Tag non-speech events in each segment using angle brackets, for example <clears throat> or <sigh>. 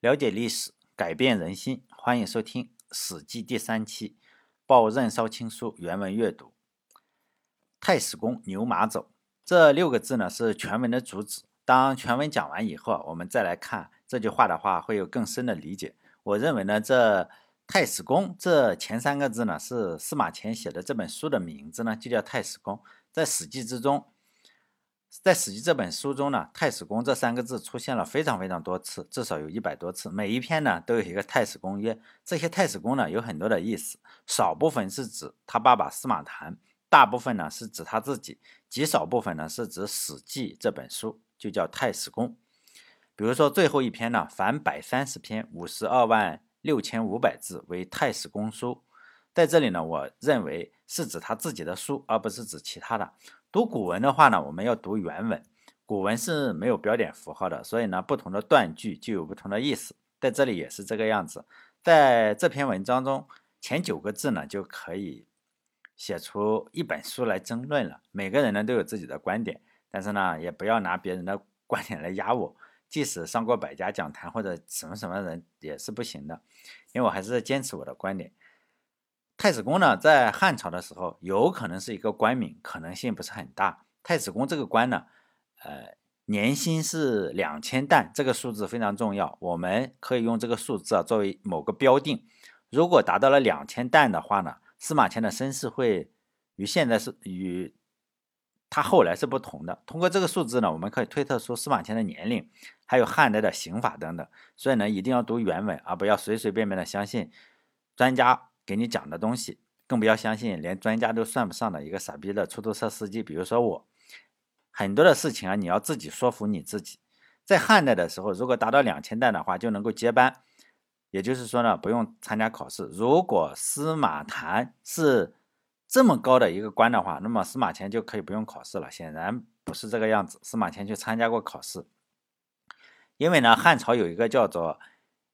了解历史，改变人心。欢迎收听《史记》第三期，报任少卿书原文阅读。太史公牛马走这六个字呢，是全文的主旨。当全文讲完以后，我们再来看这句话的话，会有更深的理解。我认为呢，这太史公这前三个字呢，是司马迁写的这本书的名字呢，就叫太史公。在《史记》之中。在《史记》这本书中呢，“太史公”这三个字出现了非常非常多次，至少有一百多次。每一篇呢都有一个太史公约。这些太史公呢有很多的意思，少部分是指他爸爸司马谈，大部分呢是指他自己，极少部分呢是指《史记》这本书，就叫太史公。比如说最后一篇呢，凡百三十篇，五十二万六千五百字为太史公书。在这里呢，我认为是指他自己的书，而不是指其他的。读古文的话呢，我们要读原文。古文是没有标点符号的，所以呢，不同的断句就有不同的意思。在这里也是这个样子。在这篇文章中，前九个字呢，就可以写出一本书来争论了。每个人呢都有自己的观点，但是呢，也不要拿别人的 <laughs> 观点来压我。即使上过百家讲坛或者什么什么人也是不行的，因为我还是坚持我的观点。太子公呢，在汉朝的时候，有可能是一个官名，可能性不是很大。太子公这个官呢，呃，年薪是两千担，这个数字非常重要，我们可以用这个数字啊作为某个标定。如果达到了两千担的话呢，司马迁的身世会与现在是与他后来是不同的。通过这个数字呢，我们可以推测出司马迁的年龄，还有汉代的刑法等等。所以呢，一定要读原文，而不要随随便便的相信专家。给你讲的东西，更不要相信连专家都算不上的一个傻逼的出租车司机。比如说我，很多的事情啊，你要自己说服你自己。在汉代的时候，如果达到两千担的话，就能够接班，也就是说呢，不用参加考试。如果司马谈是这么高的一个官的话，那么司马迁就可以不用考试了。显然不是这个样子，司马迁去参加过考试，因为呢，汉朝有一个叫做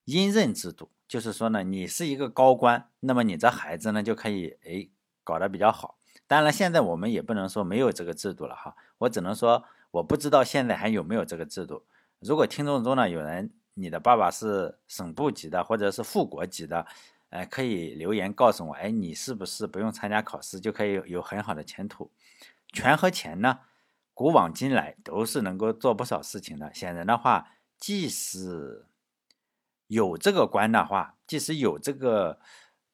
阴任制度。就是说呢，你是一个高官，那么你这孩子呢就可以哎搞得比较好。当然，现在我们也不能说没有这个制度了哈，我只能说我不知道现在还有没有这个制度。如果听众中呢有人你的爸爸是省部级的或者是副国级的，哎，可以留言告诉我，哎，你是不是不用参加考试就可以有很好的前途？权和钱呢，古往今来都是能够做不少事情的。显然的话，即使有这个官的话，即使有这个，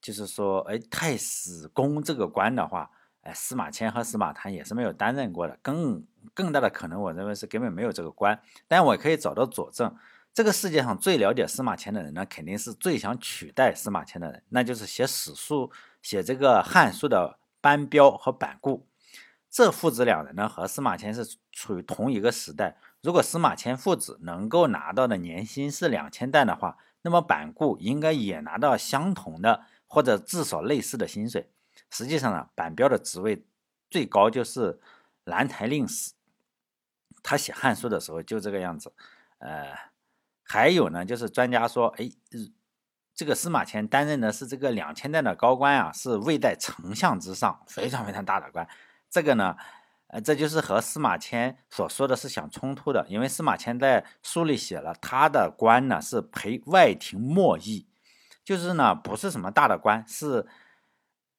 就是说，哎，太史公这个官的话，哎，司马迁和司马谈也是没有担任过的。更更大的可能，我认为是根本没有这个官。但我可以找到佐证。这个世界上最了解司马迁的人呢，肯定是最想取代司马迁的人，那就是写史书、写这个汉书的班彪和板固。这父子两人呢，和司马迁是处于同一个时代。如果司马迁父子能够拿到的年薪是两千担的话，那么板固应该也拿到相同的或者至少类似的薪水。实际上呢，板彪的职位最高就是兰台令史，他写汉书的时候就这个样子。呃，还有呢，就是专家说，哎，这个司马迁担任的是这个两千担的高官啊，是位在丞相之上，非常非常大的官。这个呢。呃，这就是和司马迁所说的是相冲突的，因为司马迁在书里写了他的官呢是陪外廷莫议，就是呢不是什么大的官，是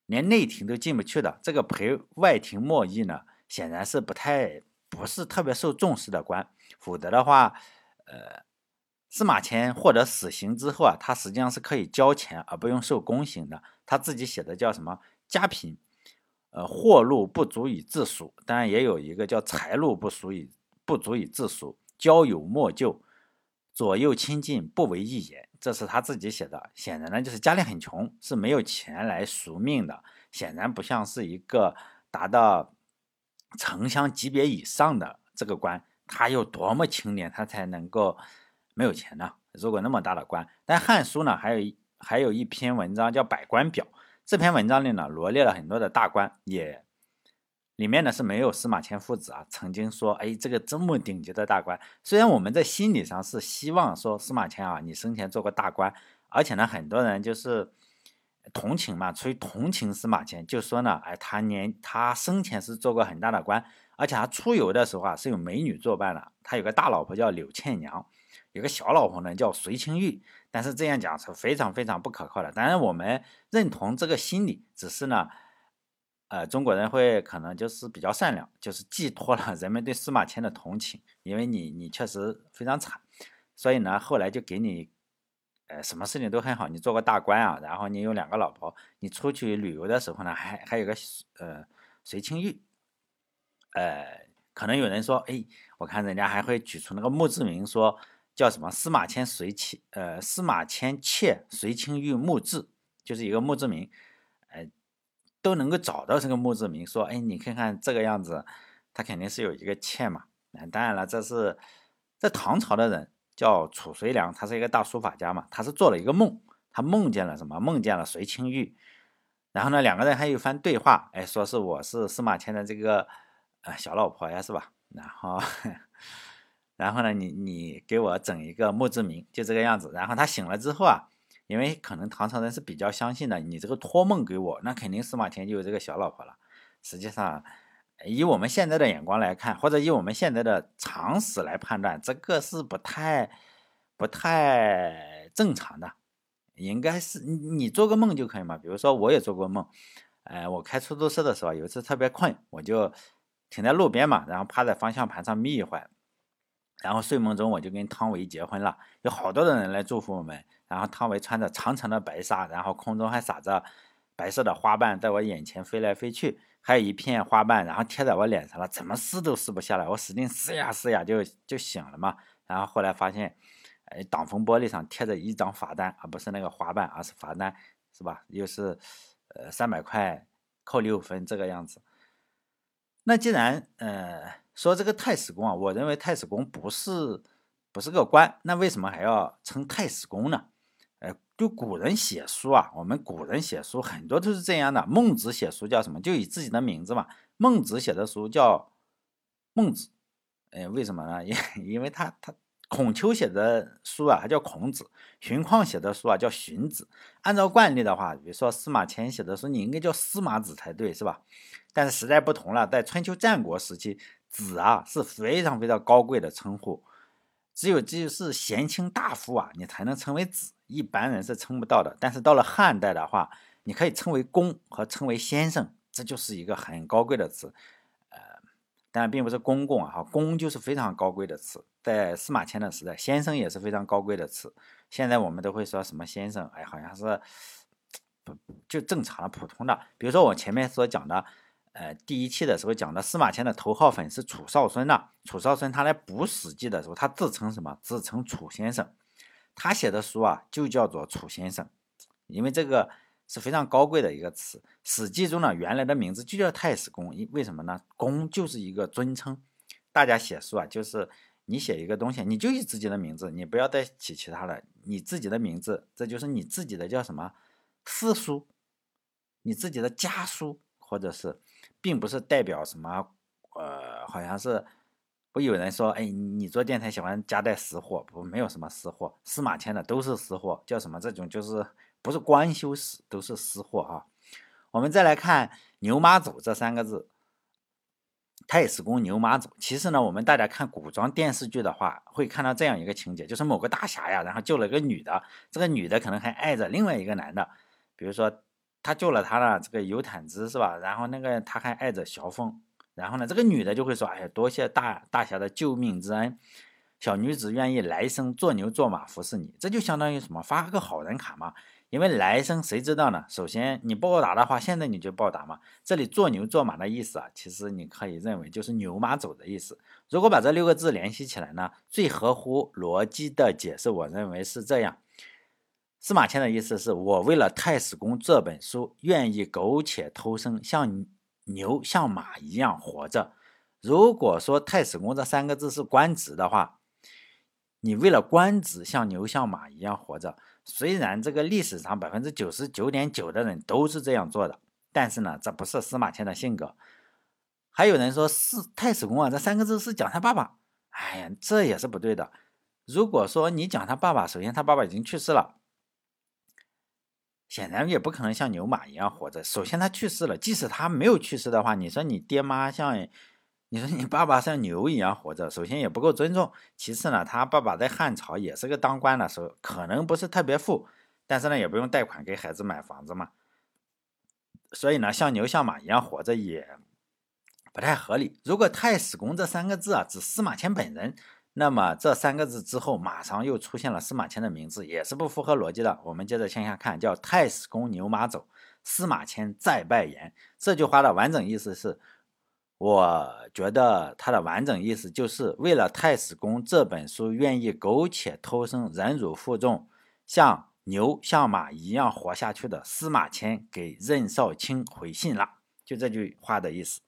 连内廷都进不去的。这个陪外廷莫议呢，显然是不太不是特别受重视的官，否则的话，呃，司马迁获得死刑之后啊，他实际上是可以交钱而不用受宫刑的。他自己写的叫什么家贫。呃，货禄不足以自赎，当然也有一个叫财禄不足以不足以自赎。交友莫救，左右亲近不为一言，这是他自己写的。显然呢，就是家里很穷，是没有钱来赎命的。显然不像是一个达到城乡级别以上的这个官，他有多么清廉，他才能够没有钱呢？如果那么大的官，但《汉书》呢，还有还有一篇文章叫《百官表》。这篇文章里呢，罗列了很多的大官，也里面呢是没有司马迁父子啊。曾经说，哎，这个这么顶级的大官，虽然我们在心理上是希望说司马迁啊，你生前做过大官，而且呢，很多人就是同情嘛，出于同情司马迁，就说呢，哎，他年他生前是做过很大的官，而且他出游的时候啊是有美女作伴的，他有个大老婆叫柳倩娘，有个小老婆呢叫随清玉，但是这样讲是非常非常不可靠的。当然我们认同这个心理，只是呢，呃，中国人会可能就是比较善良，就是寄托了 <laughs> 人们对司马迁的同情，因为你你确实非常惨，所以呢后来就给你。呃，什么事情都很好，你做个大官啊，然后你有两个老婆，你出去旅游的时候呢，还还有个呃随清玉，呃，可能有人说，哎，我看人家还会举出那个墓志铭，说叫什么司马迁随妻，呃，司马迁妾随清玉墓志，就是一个墓志铭，呃，都能够找到这个墓志铭，说，哎，你看看这个样子，他肯定是有一个妾嘛，那当然了，这是在唐朝的人。叫褚遂良，他是一个大书法家嘛，他是做了一个梦，他梦见了什么？梦见了随清玉，然后呢，两个人还有一番对话，哎，说是我是司马迁的这个呃小老婆呀，是吧？然后，然后呢，你你给我整一个墓志铭，就这个样子。然后他醒了之后啊，因为可能唐朝人是比较相信的，你这个托梦给我，那肯定司马迁就有这个小老婆了。实际上。以我们现在的眼光来看，或者以我们现在的常识来判断，这个是不太、不太正常的。应该是你你做个梦就可以嘛。比如说，我也做过梦，哎，我开出租车的时候，有一次特别困，我就停在路边嘛，然后趴在方向盘上眯一会儿，然后睡梦中我就跟汤唯结婚了，有好多的人来祝福我们，然后汤唯穿着长长的白纱，然后空中还撒着白色的花瓣，在我眼前飞来飞去。还有一片花瓣，然后贴在我脸上了，怎么撕都撕不下来。我使劲撕呀撕呀，就就醒了嘛。然后后来发现，哎，挡风玻璃上贴着一张罚单，而不是那个花瓣，而是罚单，是吧？又是呃三百块扣六分这个样子。那既然呃说这个太史公啊，我认为太史公不是不是个官，那为什么还要称太史公呢？就古人写书啊，我们古人写书很多都是这样的。孟子写书叫什么？就以自己的名字嘛。孟子写的书叫孟子，哎，为什么呢？<laughs> 因因为他他孔丘写的书啊，他叫孔子；荀况写的书啊，叫荀子。按照惯例的话，比如说司马迁写的书，你应该叫司马子才对，是吧？但是时代不同了，在春秋战国时期，子啊是非常非常高贵的称呼，只有就是贤卿大夫啊，你才能称为子。一般人是称不到的，但是到了汉代的话，你可以称为公和称为先生，这就是一个很高贵的词。呃，当然并不是公公啊，哈，公就是非常高贵的词。在司马迁的时代，先生也是非常高贵的词。现在我们都会说什么先生，哎，好像是 <tsk> 就正常的普通的。比如说我前面所讲的，呃，第一期的时候讲的司马迁的头号粉是楚少孙呐。楚少孙他来补《史记》的时候，他自称什么？自称楚先生。他写的书啊，就叫做楚先生，因为这个是非常高贵的一个词。《史记》中呢，原来的名字就叫太史公，因为什么呢？公就是一个尊称。大家写书啊，就是你写一个东西，你就以自己的名字，你不要再起其他的，你自己的名字，这就是你自己的叫什么私书，你自己的家书，或者是，并不是代表什么，呃，好像是。不有人说，哎，你做电台喜欢夹带私货，不，没有什么私货，司马迁的都是私货，叫什么？这种就是不是官修史，都是私货啊。我们再来看“牛马走”这三个字，“太史公牛马走”。其实呢，我们大家看古装电视剧的话，会看到这样一个情节，就是某个大侠呀，然后救了个女的，这个女的可能还爱着另外一个男的，比如说他救了他的这个尤坦之，是吧？然后那个他还爱着小凤。然后呢，这个女的就会说：“哎呀，多谢大大侠的救命之恩，小女子愿意来生做牛做马服侍你。”这就相当于什么？发个好人卡嘛。因为来生谁知道呢？首先你报答的话，现在你就报答嘛。这里做牛做马的意思啊，其实你可以认为就是牛马走的意思。如果把这六个字联系起来呢，最合乎逻辑的解释，我认为是这样：司马迁的意思是我为了太史公这本书，愿意苟且偷生，像。牛像马一样活着。如果说太史公这三个字是官职的话，你为了官职像牛像马一样活着，虽然这个历史上百分之九十九点九的人都是这样做的，但是呢，这不是司马迁的性格。还有人说是太史公啊，这三个字是讲他爸爸。哎呀，这也是不对的。如果说你讲他爸爸，首先他爸爸已经去世了。显然也不可能像牛马一样活着。首先他去世了，即使他没有去世的话，你说你爹妈像你说你爸爸像牛一样活着，首先也不够尊重，其次呢，他爸爸在汉朝也是个当官的时候，可能不是特别富，但是呢，也不用贷款给孩子买房子嘛。所以呢，像牛像马一样活着也不太合理。如果太史公这三个字啊指司马迁本人，那么这三个字之后马上又出现了司马迁的名字，也是不符合逻辑的。我们接着向下看，叫太史公牛马走，司马迁再拜言。这句话的完整意思是。我觉得它的完整意思就是为了《太史公》这本书，愿意苟且偷生、忍辱负重，像牛像马一样活下去的司马迁给任少卿回信了，就这句话的意思。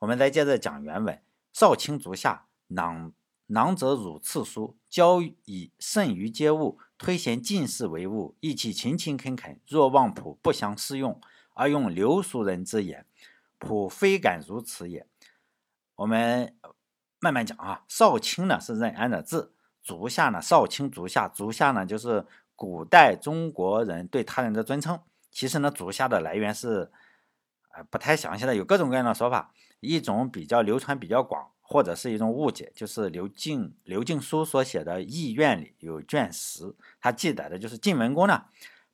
我们再接着讲原文：少卿足下，囊囊者汝次书，交以慎于皆物，推贤进士为务，意气勤勤恳恳。若望仆不相适用，而用流俗人之言。普非敢如此也。我们慢慢讲啊。少卿呢是任安的字，足下呢少卿足下，足下呢就是古代中国人对他人的尊称。其实呢，足下的来源是呃不太详细的，有各种各样的说法。一种比较流传比较广，或者是一种误解，就是刘敬刘敬书所写的《议愿》里有卷十，他记载的就是晋文公呢，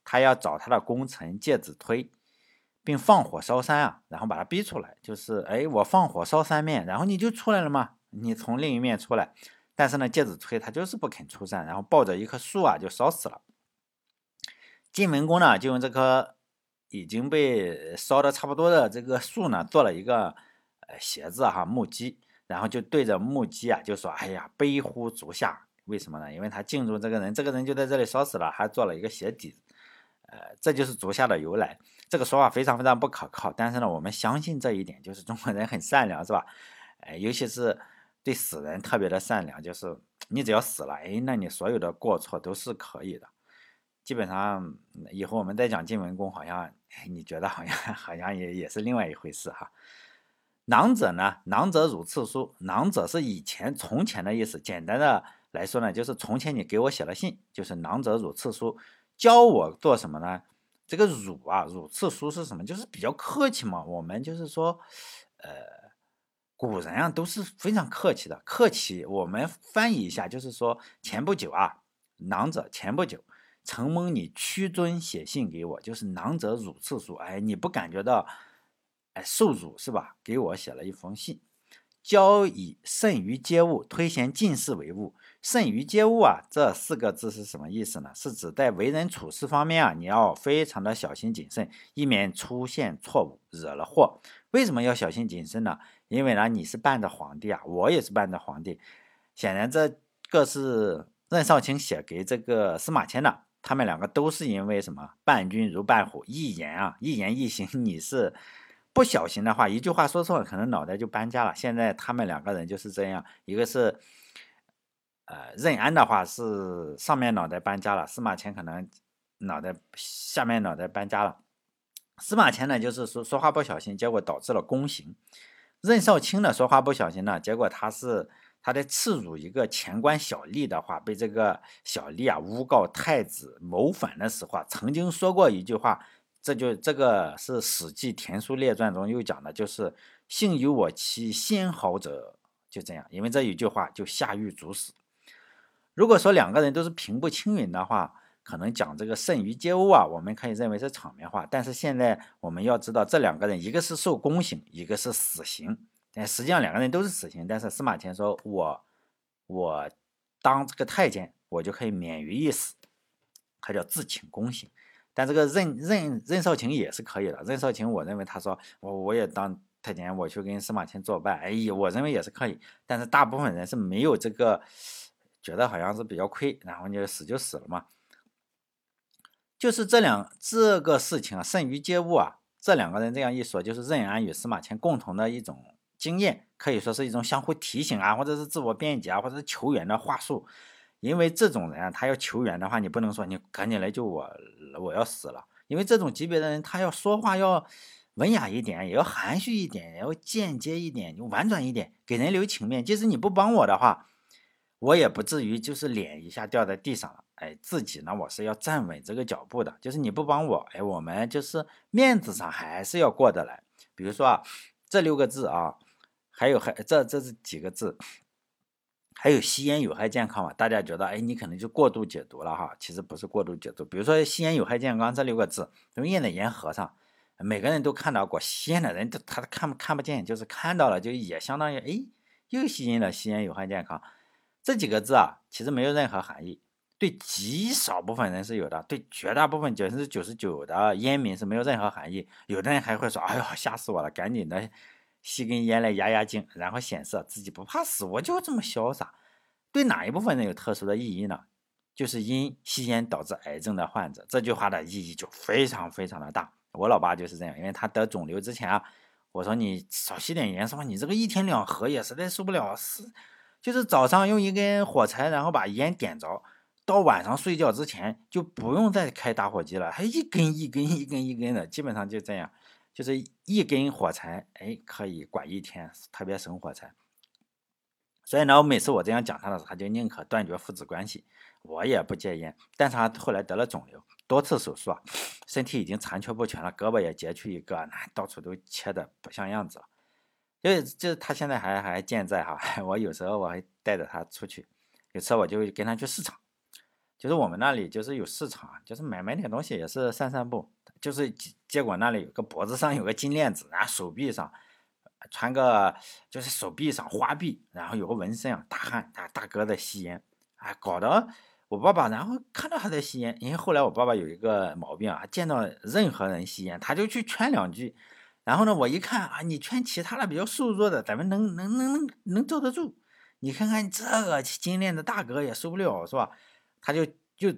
他要找他的功臣介子推。并放火烧山啊，然后把他逼出来，就是哎，我放火烧三面，然后你就出来了吗？你从另一面出来。但是呢，介子推他就是不肯出山，然后抱着一棵树啊就烧死了。晋文公呢就用这棵已经被烧的差不多的这个树呢做了一个呃鞋子哈木屐，然后就对着木屐啊就说：“哎呀，悲乎足下！为什么呢？因为他敬重这个人，这个人就在这里烧死了，还做了一个鞋底。呃，这就是足下的由来。”这个说法非常非常不可靠，但是呢，我们相信这一点，就是中国人很善良，是吧？哎，尤其是对死人特别的善良，就是你只要死了，哎，那你所有的过错都是可以的。基本上以后我们再讲晋文公，好像你觉得好像 <laughs> 好像也也是另外一回事哈。囊者呢，囊者汝次书，囊者是以前从前的意思，简单的来说呢，就是从前你给我写了信，就是囊者汝次书，教我做什么呢？这个汝啊，汝次书是什么？就是比较客气嘛。我们就是说，呃，古人啊都是非常客气的。客气，我们翻译一下，就是说前不久啊，囊者前不久承蒙你屈尊写信给我，就是囊者汝次书。哎，你不感觉到哎受辱是吧？给我写了一封信，交以慎于皆物，推贤进士为务。慎于接物啊，这四个字是什么意思呢？是指在为人处事方面啊，你要非常的小心谨慎，以免出现错误，惹了祸。为什么要小心谨慎呢？因为呢，你是伴着皇帝啊，我也是伴着皇帝。显然，这个是任少卿写给这个司马迁的，他们两个都是因为什么？伴君如伴虎，一言啊，一言一行，你是不小心的话，一句话说错了，可能脑袋就搬家了。现在他们两个人就是这样，一个是。呃，任安的话是上面脑袋搬家了，司马迁可能脑袋下面脑袋搬家了。司马迁呢，就是说说话不小心，结果导致了宫刑。任少卿呢，说话不小心呢，结果他是他在刺辱一个前官小吏的话，被这个小吏啊诬告太子谋反的时候啊，曾经说过一句话，这就这个是《史记·田书列传》中又讲的，就是“幸有我妻先好者”，就这样，因为这一句话就下狱主死。如果说两个人都是平步青云的话，可能讲这个甚于皆物啊，我们可以认为是场面话。但是现在我们要知道，这两个人一个是受宫刑，一个是死刑。但实际上两个人都是死刑。但是司马迁说：“我我当这个太监，我就可以免于一死。”他叫自请宫刑。但这个任任任少卿也是可以的。任少卿，我认为他说我我也当太监，我去跟司马迁作伴。哎呀，我认为也是可以。但是大部分人是没有这个。觉得好像是比较亏，然后你死就死了嘛。就是这两这个事情啊，甚于皆物啊。这两个人这样一说，就是任安与司马迁共同的一种经验，可以说是一种相互提醒啊，或者是自我辩解啊，或者是求援的话术。因为这种人啊，他要求援的话，你不能说你赶紧来救我，我要死了。因为这种级别的人，他要说话要文雅一点，也要含蓄一点，也要间接一点，就婉转一点，给人留情面。即使你不帮我的话。我也不至于就是脸一下掉在地上了，哎，自己呢我是要站稳这个脚步的，就是你不帮我，哎，我们就是面子上还是要过得来。比如说啊，这六个字啊，还有还这这是几个字，还有吸烟有害健康嘛？大家觉得哎，你可能就过度解读了哈，其实不是过度解读。比如说吸烟有害健康这六个字，都印在烟盒上，每个人都看到过。吸烟的人他看不看不见，就是看到了，就也相当于哎，又吸烟了，吸烟有害健康这几个字啊，其实没有任何含义。对极少部分人是有的，对绝大部分百分之九十九的烟民是没有任何含义。有的人还会说：“哎呦，吓死我了，赶紧的吸根烟来压压惊，然后显示自己不怕死，我就这么潇洒。”对哪一部分人有特殊的意义呢？就是因吸烟导致癌症的患者，这句话的意义就非常非常的大。我老爸就是这样，因为他得肿瘤之前啊，我说你少吸点烟，说你这个一天两盒也实在受不了，是就是早上用一根火柴，然后把烟点着。到晚上睡觉之前就不用再开打火机了，还一根一根一根一根的，基本上就这样，就是一根火柴，哎，可以管一天，特别省火柴。所以呢，我每次我这样讲他的时候，他就宁可断绝父子关系，我也不戒烟。但是他后来得了肿瘤，多次手术啊，身体已经残缺不全了，胳膊也截去一个，那到处都切的不像样子了。就就他现在还还健在哈，<laughs> 我有时候我还带着他出去，有次我就跟他去市场。就是我们那里就是有市场，就是买买点东西也是散散步。就是结果那里有个脖子上有个金链子，然后手臂上穿个就是手臂上花臂，然后有个纹身啊，大汉大大哥在吸烟，啊，搞得我爸爸然后看到他在吸烟，因为后来我爸爸有一个毛病啊，见到任何人吸烟他就去劝两句，然后呢我一看啊，你劝其他的比较瘦弱的，咱们能能能能能坐得住，你看看这个金链子大哥也受不了是吧？他就就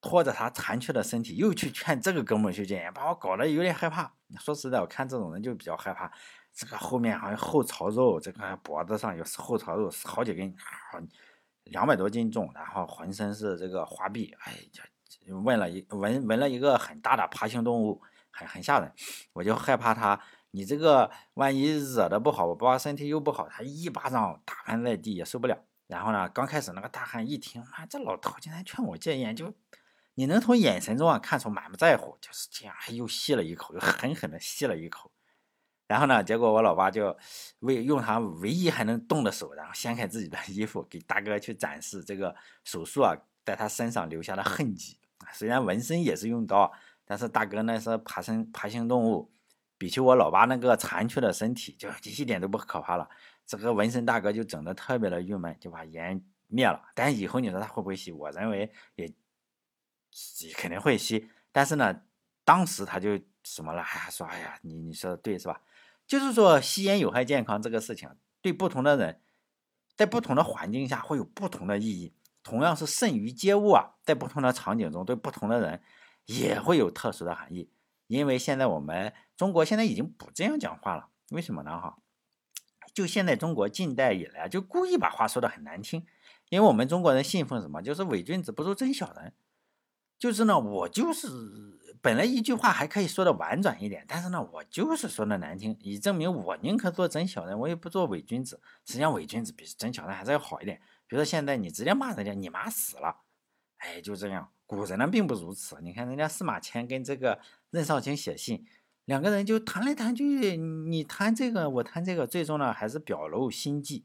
拖着他残缺的身体，又去劝这个哥们去戒烟，把我搞得有点害怕。说实在，我看这种人就比较害怕。这个后面好像后槽肉，这个脖子上有后槽肉，好几根，两百多斤重，然后浑身是这个花臂，哎呀，纹了一纹纹了一个很大的爬行动物，很很吓人。我就害怕他，你这个万一惹的不好，我爸爸身体又不好，他一巴掌打翻在地也受不了。然后呢？刚开始那个大汉一听，妈，这老头竟然劝我戒烟，就你能从眼神中啊看出满不在乎，就是这样，又吸了一口，又狠狠的吸了一口。然后呢，结果我老爸就为用他唯一还能动的手，然后掀开自己的衣服，给大哥去展示这个手术啊在他身上留下的痕迹。虽然纹身也是用刀，但是大哥那是爬身爬行动物，比起我老爸那个残缺的身体，就 <laughs> 一点都不可怕了。这个纹身大哥就整的特别的郁闷，就把烟灭了。但以后你说他会不会吸？我认为也肯定会吸。但是呢，当时他就什么了？哎，说哎呀，你你说的对是吧？就是说吸烟有害健康这个事情，对不同的人，在不同的环境下会有不同的意义。同样是剩余接物啊，在不同的场景中，对不同的人也会有特殊的含义。因为现在我们中国现在已经不这样讲话了，为什么呢？哈？就现在中国近代以来，就故意把话说的很难听，因为我们中国人信奉什么？就是伪君子不如真小人。就是呢，我就是本来一句话还可以说的婉转一点，但是呢，我就是说的难听，以证明我宁可做真小人，我也不做伪君子。实际上，伪君子比真小人还是要好一点。比如说现在你直接骂人家，你妈死了，哎，就这样。古人呢并不如此，你看人家司马迁跟这个任少卿写信。两个人就谈来谈去，你谈这个，我谈这个，最终呢还是表露心迹。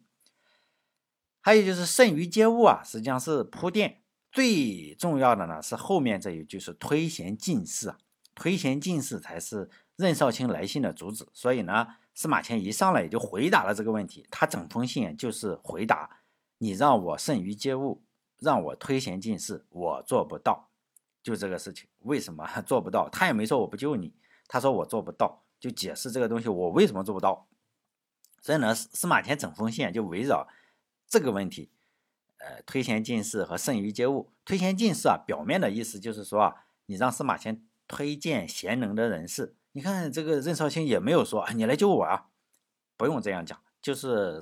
还有就是剩余接物啊，实际上是铺垫。最重要的呢是后面这一句是推贤进士，推贤进士才是任少卿来信的主旨。所以呢，司马迁一上来也就回答了这个问题。他整封信就是回答你让我慎于接物，让我推贤进士，我做不到。就这个事情，为什么 <laughs> 做不到？他也没说我不救你。他说我做不到，就解释这个东西我为什么做不到。所以呢，司马迁整封信就围绕这个问题，呃，推贤进士和剩余接物。推贤进士啊，表面的意思就是说啊，你让司马迁推荐贤能的人士。你看这个任少卿也没有说啊，你来救我啊，不用这样讲，就是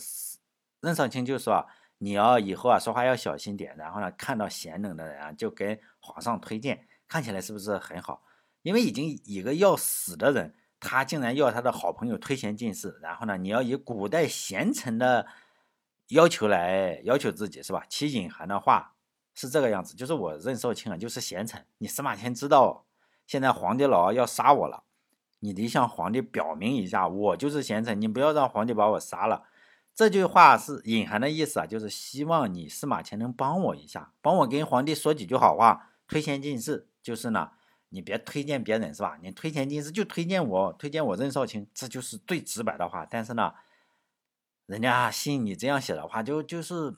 任少卿就说啊，你要以后啊说话要小心点，然后呢，看到贤能的人啊，就跟皇上推荐，看起来是不是很好？因为已经一个要死的人，他竟然要他的好朋友推贤进士，然后呢，你要以古代贤臣的要求来要求自己，是吧？其隐含的话是这个样子，就是我任少卿啊，就是贤臣。你司马迁知道现在皇帝老要杀我了，你得向皇帝表明一下，我就是贤臣，你不要让皇帝把我杀了。这句话是隐含的意思啊，就是希望你司马迁能帮我一下，帮我跟皇帝说几句好话，推贤进士。就是呢，你别推荐别人是吧？你推荐进士就推荐我，推荐我任少卿，这就是最直白的话。但是呢，人家信你这样写的话，就就是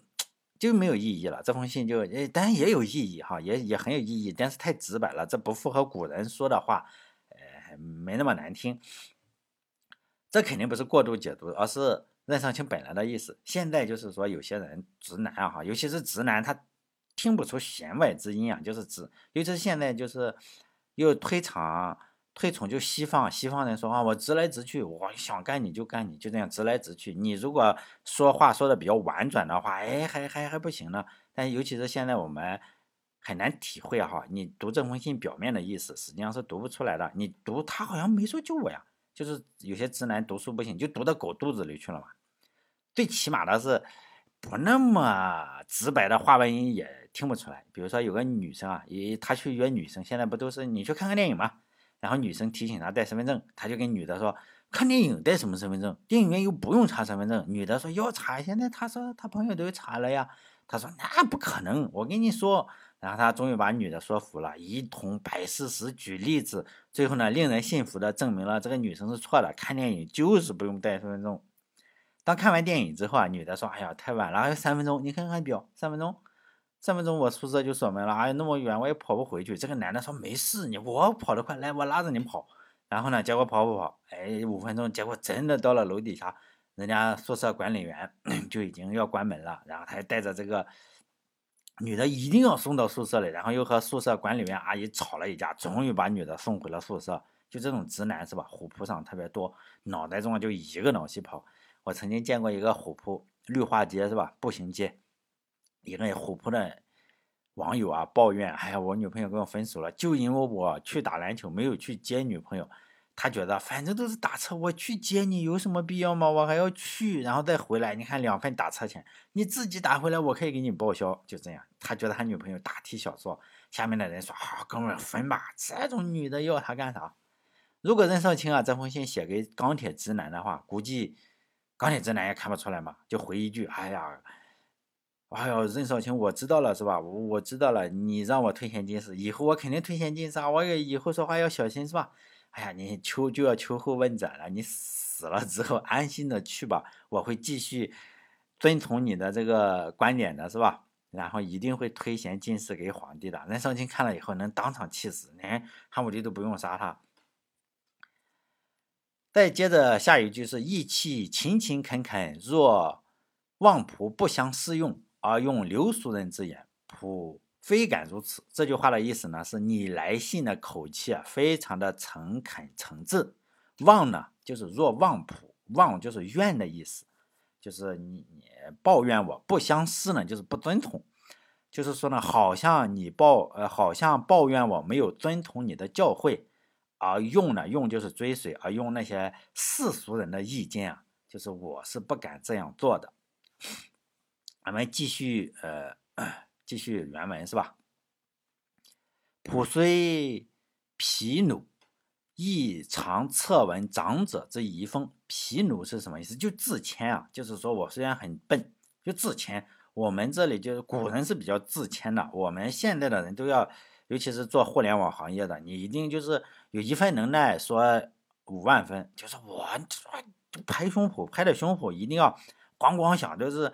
就没有意义了。这封信就诶，当然也有意义哈，也也很有意义，但是太直白了，这不符合古人说的话，呃，没那么难听。这肯定不是过度解读，而是。任少卿本来的意思，现在就是说有些人直男啊哈，尤其是直男，他听不出弦外之音啊，就是直，尤其是现在就是又推崇推崇就西方西方人说话，我直来直去，我想干你就干你，就这样直来直去。你如果说话说的比较婉转的话，哎，还还还不行呢。但尤其是现在我们很难体会哈，你读这封信表面的意思，实际上是读不出来的。你读他好像没说救我呀。就是有些直男读书不行，就读到狗肚子里去了嘛。最起码的是不那么直白的话外音也听不出来。比如说有个女生啊，也他去约女生，现在不都是你去看看电影嘛？然后女生提醒他带身份证，他就跟女的说看电影带什么身份证？电影院又不用查身份证。女的说要查，现在他说他朋友都查了呀。他说那不可能，我跟你说。然后他终于把女的说服了，一通摆事实、举例子，最后呢，令人信服的证明了这个女生是错的。看电影就是不用带身份证。当看完电影之后啊，女的说：“哎呀，太晚了，还有三分钟，你看看表，三分钟，三分钟我宿舍就锁门了。哎，那么远我也跑不回去。”这个男的说：“没事，你我跑得快，来，我拉着你跑。”然后呢，结果跑不跑？哎，五分钟，结果真的到了楼底下，人家宿舍管理员 <clears throat> 就已经要关门了，然后他还带着这个。女的一定要送到宿舍里，然后又和宿舍管理员阿姨吵了一架，终于把女的送回了宿舍。就这种直男是吧？虎扑上特别多，脑袋中就一个脑细胞。我曾经见过一个虎扑绿化街是吧？步行街，一个虎扑的网友啊抱怨：哎呀，我女朋友跟我分手了，就因为我去打篮球没有去接女朋友。他觉得反正都是打车，我去接你有什么必要吗？我还要去，然后再回来。你看两份打车钱，你自己打回来，我可以给你报销。就这样，他觉得他女朋友大题小做。下面的人说：“好，哥们分吧。”这种女的要他干啥？如果任少卿啊这封信写给钢铁直男的话，估计钢铁直男也看不出来嘛，就回一句：“哎呀，哎呦，任少卿，我知道了，是吧？我我知道了，你让我推贤进士，以后我肯定推贤进士啊，我也以后说话要小心，是吧？”哎呀，你秋就要秋后问斩了，你死了之后安心的去吧，我会继续遵从你的这个观点的，是吧？然后一定会推贤进士给皇帝的。任少卿看了以后能当场气死，连汉武帝都不用杀他。再接着下一句是义气勤勤恳恳，若望仆不相适用，而用流俗人之言，仆。非敢如此。这句话的意思呢，是你来信的口气啊，非常的诚恳诚挚。望呢，就是若望普，望就是怨的意思，就是你你抱怨我不相思呢，就是不尊崇，就是说呢，好像你抱呃，好像抱怨我没有遵从你的教诲，而用呢，用就是追随，而用那些世俗人的意见啊，就是我是不敢这样做的。咱们继续呃。继续原文是吧？仆虽疲奴，亦常侧闻长者之遗风。疲奴是什么意思？就自谦啊，就是说我虽然很笨，就自谦。我们这里就是古人是比较自谦的，我们现在的人都要，尤其是做互联网行业的，你一定就是有一份能耐说五万分，就是我拍胸脯拍的胸脯一定要咣咣响，就是。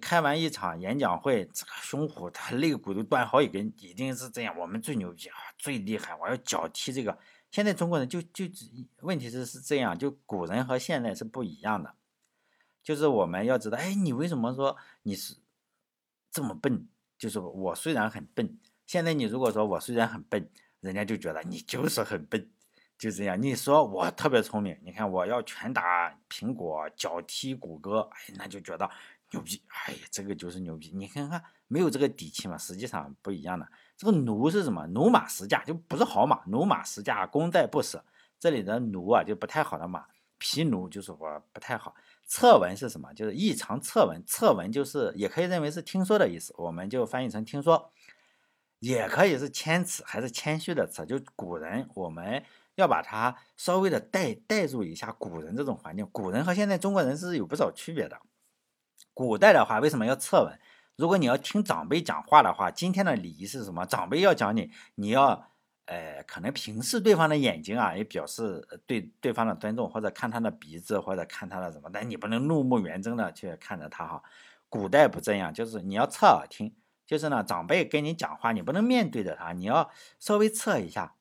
开完一场演讲会，这个胸脯他肋骨都断好几根，一定是这样。我们最牛逼啊，最厉害！我要脚踢这个。现在中国人就就问题是是这样，就古人和现在是不一样的。就是我们要知道，哎，你为什么说你是这么笨？就是我虽然很笨，现在你如果说我虽然很笨，人家就觉得你就是很笨，就这样。你说我特别聪明，你看我要拳打苹果，脚踢谷歌，哎，那就觉得。牛逼！哎呀，这个就是牛逼！你看看，没有这个底气嘛？实际上不一样的。这个奴是什么？奴马十驾，就不是好马。奴马十驾，功在不舍。这里的奴啊，就不太好的马。皮奴就是我不太好。侧闻是什么？就是异常侧闻。侧闻就是也可以认为是听说的意思，我们就翻译成听说。也可以是谦辞，还是谦虚的词。就古人，我们要把它稍微的带带入一下古人这种环境。古人和现在中国人是有不少区别的。古代的话为什么要侧吻？如果你要听长辈讲话的话，今天的礼仪是什么？长辈要讲你，你要，呃，可能平视对方的眼睛啊，也表示对对方的尊重，或者看他的鼻子，或者看他的什么，但你不能怒目圆睁的去看着他哈。古代不这样，就是你要侧耳听，就是呢，长辈跟你讲话，你不能面对着他，你要稍微侧一下，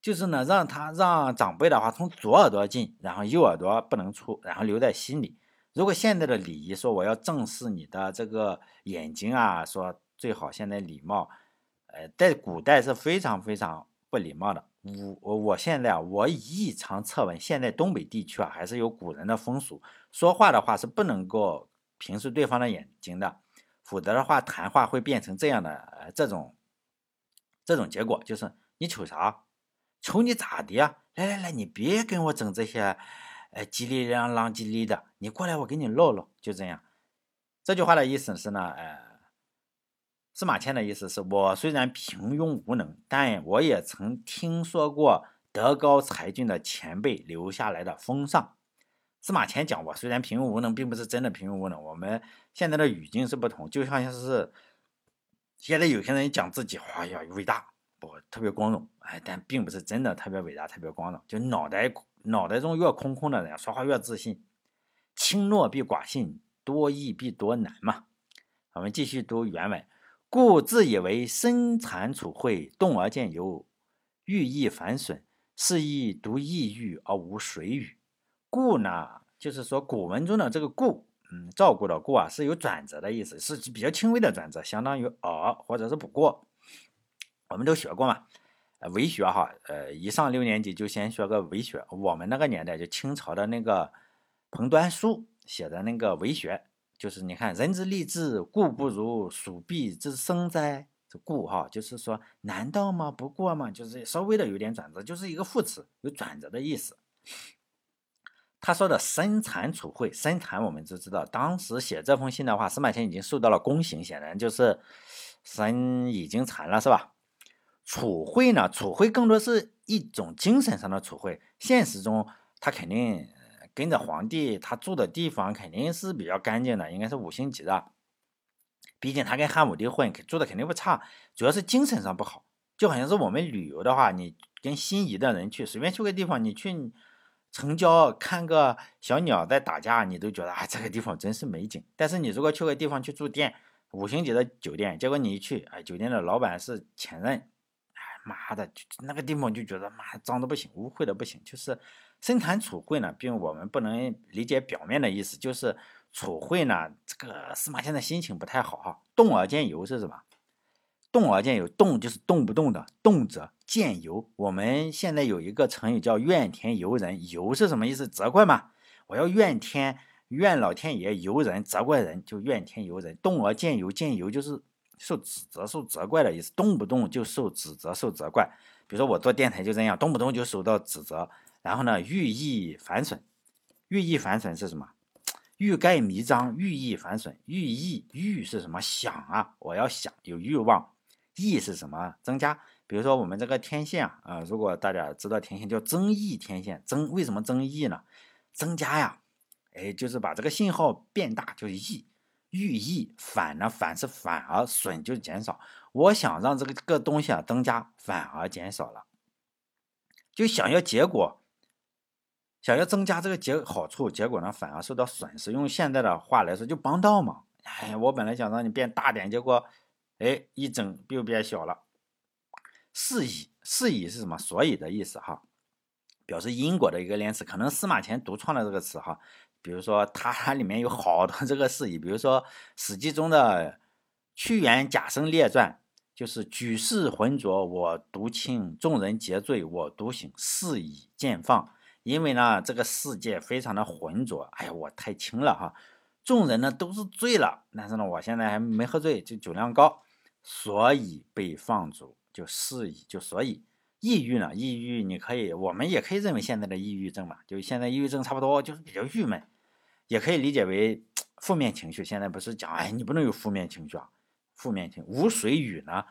就是呢，让他让长辈的话从左耳朵进，然后右耳朵不能出，然后留在心里。如果现在的礼仪说我要正视你的这个眼睛啊，说最好现在礼貌，呃，在古代是非常非常不礼貌的。我我现在啊，我异常侧闻。现在东北地区啊，还是有古人的风俗，说话的话是不能够平视对方的眼睛的，否则的话谈话会变成这样的呃这种这种结果，就是你瞅啥？瞅你咋的呀？来来来，你别跟我整这些。呃，叽里啷啷叽里的，你过来，我给你唠唠，就这样。这句话的意思是呢，呃，司马迁的意思是我虽然平庸无能，但我也曾听说过德高才俊的前辈留下来的风尚。司马迁讲我虽然平庸无能，并不是真的平庸无能，我们现在的语境是不同，就像是现在有些人讲自己，哎呀伟大，不特别光荣，哎，但并不是真的特别伟大，特别光荣，就脑袋。脑袋中越空空的人，说话越自信。轻诺必寡信，多易必多难嘛。我们继续读原文：故自以为身残处秽，动而见犹，欲意反损，是亦独异欲而无水语。故呢，就是说古文中的这个故，嗯，照顾的顾啊，是有转折的意思，是比较轻微的转折，相当于而或者是不过。我们都学过嘛。呃为学哈，呃，一上六年级就先学个为学。我们那个年代就清朝的那个彭端书写的那个为学，就是你看人之立志，故不如鼠臂之生哉？这故哈，就是说难道吗？不过嘛，就是稍微的有点转折，就是一个副词，有转折的意思。他说的身残处会，身残我们就知道，当时写这封信的话，司马迁已经受到了宫刑，显然就是身已经残了，是吧？储会呢？储会更多是一种精神上的储会。现实中，他肯定跟着皇帝，他住的地方肯定是比较干净的，应该是五星级的。毕竟他跟汉武帝混，住的肯定不差。主要是精神上不好，就好像是我们旅游的话，你跟心仪的人去，随便去个地方，你去城郊看个小鸟在打架，你都觉得啊，这个地方真是美景。但是你如果去个地方去住店，五星级的酒店，结果你一去，哎，酒店的老板是前任。哎妈的，那个地方就觉得妈脏的不行，污秽的不行。就是深谈楚会呢，并我们不能理解表面的意思，就是楚会呢，这个司马迁的心情不太好哈。动而见由是什么？动而见由，动就是动不动的，动者见由。我们现在有一个成语叫怨天尤人，尤是什么意思？责怪嘛。我要怨天，怨老天爷，尤人责怪人，就怨天尤人。动而见由，见由就是。受指责、受责怪的意思，动不动就受指责、受责怪。比如说我做电台就这样，动不动就受到指责，然后呢，欲意反损。欲意反损是什么？欲盖弥彰，欲意反损。欲意欲是什么？想啊，我要想，有欲望。意是什么？增加。比如说我们这个天线啊，啊，如果大家知道天线叫增益天线，增为什么增益呢？增加呀，哎，就是把这个信号变大，就是益。寓意反呢？反是反而损就减少。我想让这个个东西啊增加，反而减少了。就想要结果，想要增加这个结好处，结果呢反而受到损失。用现在的话来说，就帮倒嘛。哎，我本来想让你变大点，结果哎一整又变小了。是以，是以是什么？所以的意思哈，表示因果的一个连词。可能司马迁独创的这个词哈。比如说，它 <laughs> 里面有好多这个是以，比如说《史记》中的《屈原贾生列传》，就是举世浑浊，我独清；众人皆醉，我独醒。是以见放。因为呢，这个世界非常的浑浊，哎呀，我太清了哈。众人呢都是醉了，但是呢，我现在还没喝醉，就酒量高，所以被放逐。就是以，就所以。抑郁呢？抑郁你可以，我们也可以认为现在的抑郁症嘛，就现在抑郁症差不多，就是比较郁闷。也可以理解为负面情绪。现在不是讲，哎，你不能有负面情绪啊，负面情无水语呢，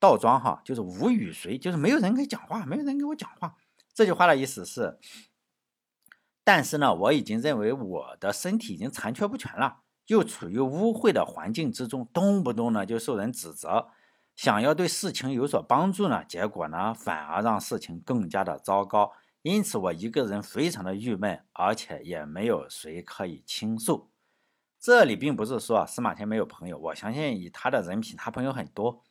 倒装哈，就是无语谁，就是没有人可以讲话，没有人给我讲话。这句话的意思是，但是呢，我已经认为我的身体已经残缺不全了，又处于污秽的环境之中，动不动呢就受人指责，想要对事情有所帮助呢，结果呢反而让事情更加的糟糕。因此我一个人非常的郁闷，而且也没有谁可以倾诉。这里并不是说司马迁没有朋友，我相信以他的人品，他朋友很多，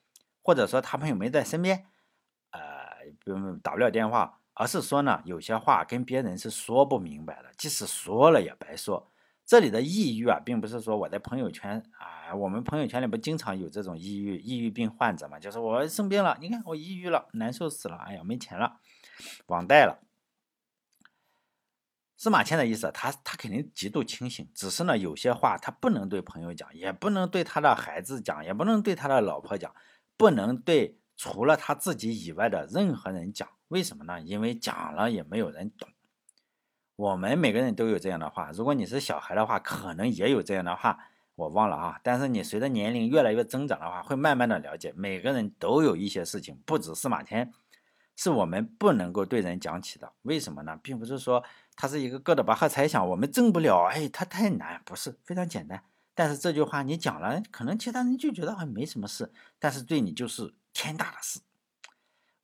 或者说他朋友没在身边，呃，打不了电话，而是说呢，有些话跟别人是说不明白的，即使说了也白说。这里的抑郁啊，并不是说我在朋友圈啊，我们朋友圈里不经常有这种抑郁、抑郁病患者嘛，就是我生病了，你看我抑郁了，难受死了，哎呀，没钱了，网贷了。司马迁的意思，他他肯定极度清醒，只是呢，有些话他不能对朋友讲，也不能对他的孩子讲，也不能对他的老婆讲，不能对除了他自己以外的任何人讲。为什么呢？因为讲了也没有人懂。我们每个人都有这样的话，如果你是小孩的话，可能也有这样的话，我忘了啊。但是你随着年龄越来越增长的话，会慢慢的了解，每个人都有一些事情，不止司马迁。是我们不能够对人讲起的，为什么呢？并不是说他是一个哥德巴赫猜想，我们挣不了，哎，他太难，不是非常简单。但是这句话你讲了，可能其他人就觉得啊没什么事，但是对你就是天大的事。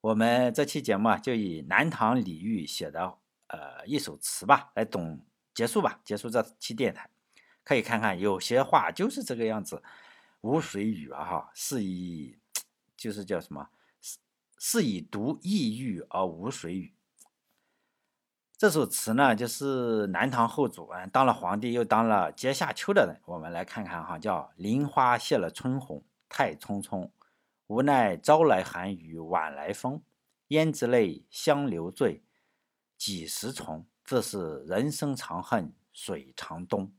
我们这期节目啊，就以南唐李煜写的呃一首词吧来总结束吧，结束这期电台。可以看看有些话就是这个样子，无水语啊哈，是以就是叫什么？是以独异域而无水语。这首词呢，就是南唐后主啊，当了皇帝又当了阶下囚的人。我们来看看哈，叫“林花谢了春红，太匆匆。无奈朝来寒雨晚来风，胭脂泪，香留醉，几时重？自是人生长恨水长东。”